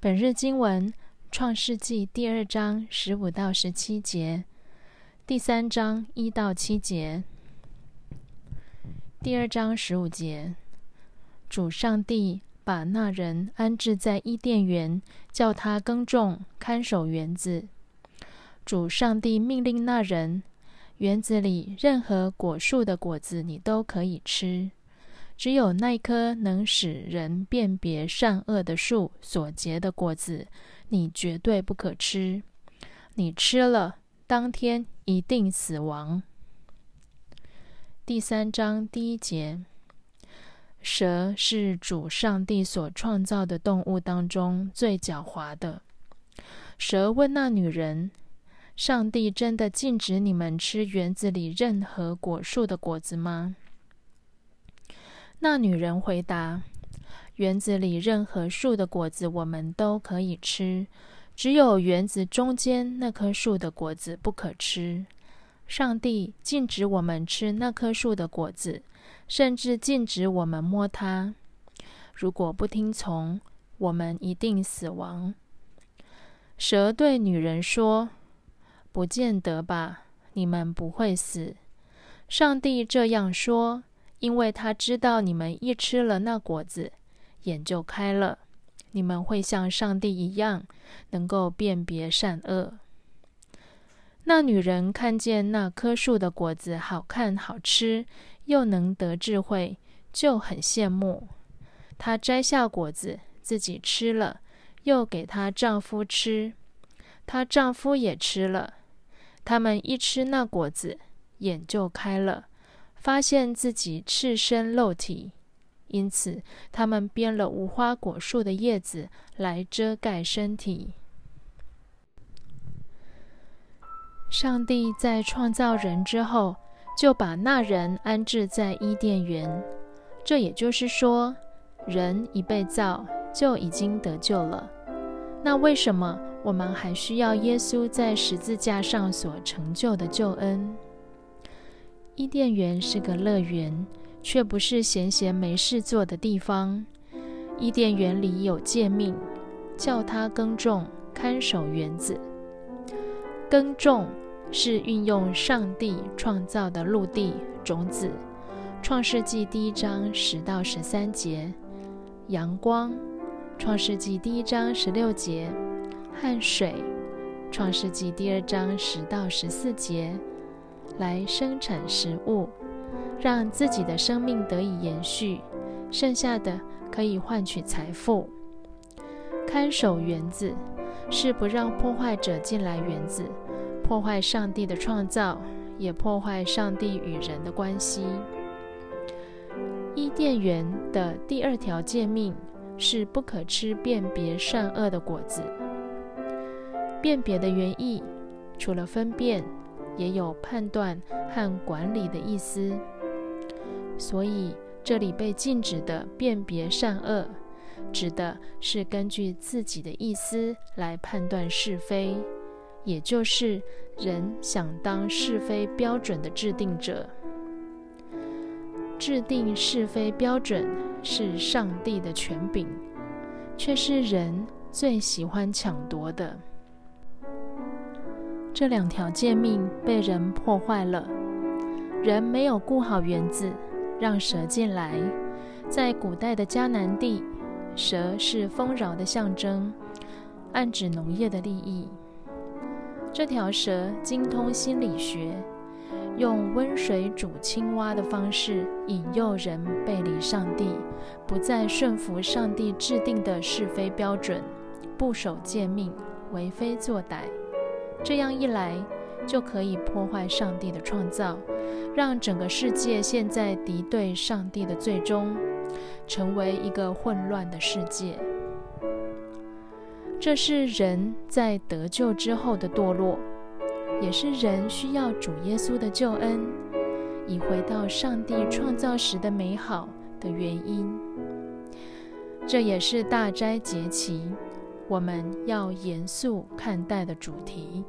本日经文：创世纪第二章十五到十七节，第三章一到七节。第二章十五节，主上帝把那人安置在伊甸园，叫他耕种、看守园子。主上帝命令那人：园子里任何果树的果子你都可以吃，只有那棵能使人辨别善恶的树所结的果子，你绝对不可吃。你吃了，当天一定死亡。第三章第一节，蛇是主上帝所创造的动物当中最狡猾的。蛇问那女人。上帝真的禁止你们吃园子里任何果树的果子吗？那女人回答：“园子里任何树的果子我们都可以吃，只有园子中间那棵树的果子不可吃。上帝禁止我们吃那棵树的果子，甚至禁止我们摸它。如果不听从，我们一定死亡。”蛇对女人说。不见得吧，你们不会死。上帝这样说，因为他知道你们一吃了那果子，眼就开了，你们会像上帝一样，能够辨别善恶。那女人看见那棵树的果子好看好吃，又能得智慧，就很羡慕。她摘下果子自己吃了，又给她丈夫吃，她丈夫也吃了。他们一吃那果子，眼就开了，发现自己赤身露体，因此他们编了无花果树的叶子来遮盖身体。上帝在创造人之后，就把那人安置在伊甸园，这也就是说，人一被造就已经得救了。那为什么？我们还需要耶稣在十字架上所成就的救恩。伊甸园是个乐园，却不是闲闲没事做的地方。伊甸园里有诫命，叫他耕种、看守园子。耕种是运用上帝创造的陆地种子，创世纪第一章十到十三节；阳光，创世纪第一章十六节。汗水，《创世纪》第二章十到十四节，来生产食物，让自己的生命得以延续，剩下的可以换取财富。看守园子，是不让破坏者进来园子，破坏上帝的创造，也破坏上帝与人的关系。伊甸园的第二条诫命是不可吃辨别善恶的果子。辨别的原意，除了分辨，也有判断和管理的意思。所以，这里被禁止的辨别善恶，指的是根据自己的意思来判断是非，也就是人想当是非标准的制定者。制定是非标准是上帝的权柄，却是人最喜欢抢夺的。这两条诫命被人破坏了，人没有顾好园子，让蛇进来。在古代的迦南地，蛇是丰饶的象征，暗指农业的利益。这条蛇精通心理学，用温水煮青蛙的方式引诱人背离上帝，不再顺服上帝制定的是非标准，不守诫命，为非作歹。这样一来，就可以破坏上帝的创造，让整个世界陷在敌对上帝的最终，成为一个混乱的世界。这是人在得救之后的堕落，也是人需要主耶稣的救恩，以回到上帝创造时的美好的原因。这也是大斋节期。我们要严肃看待的主题。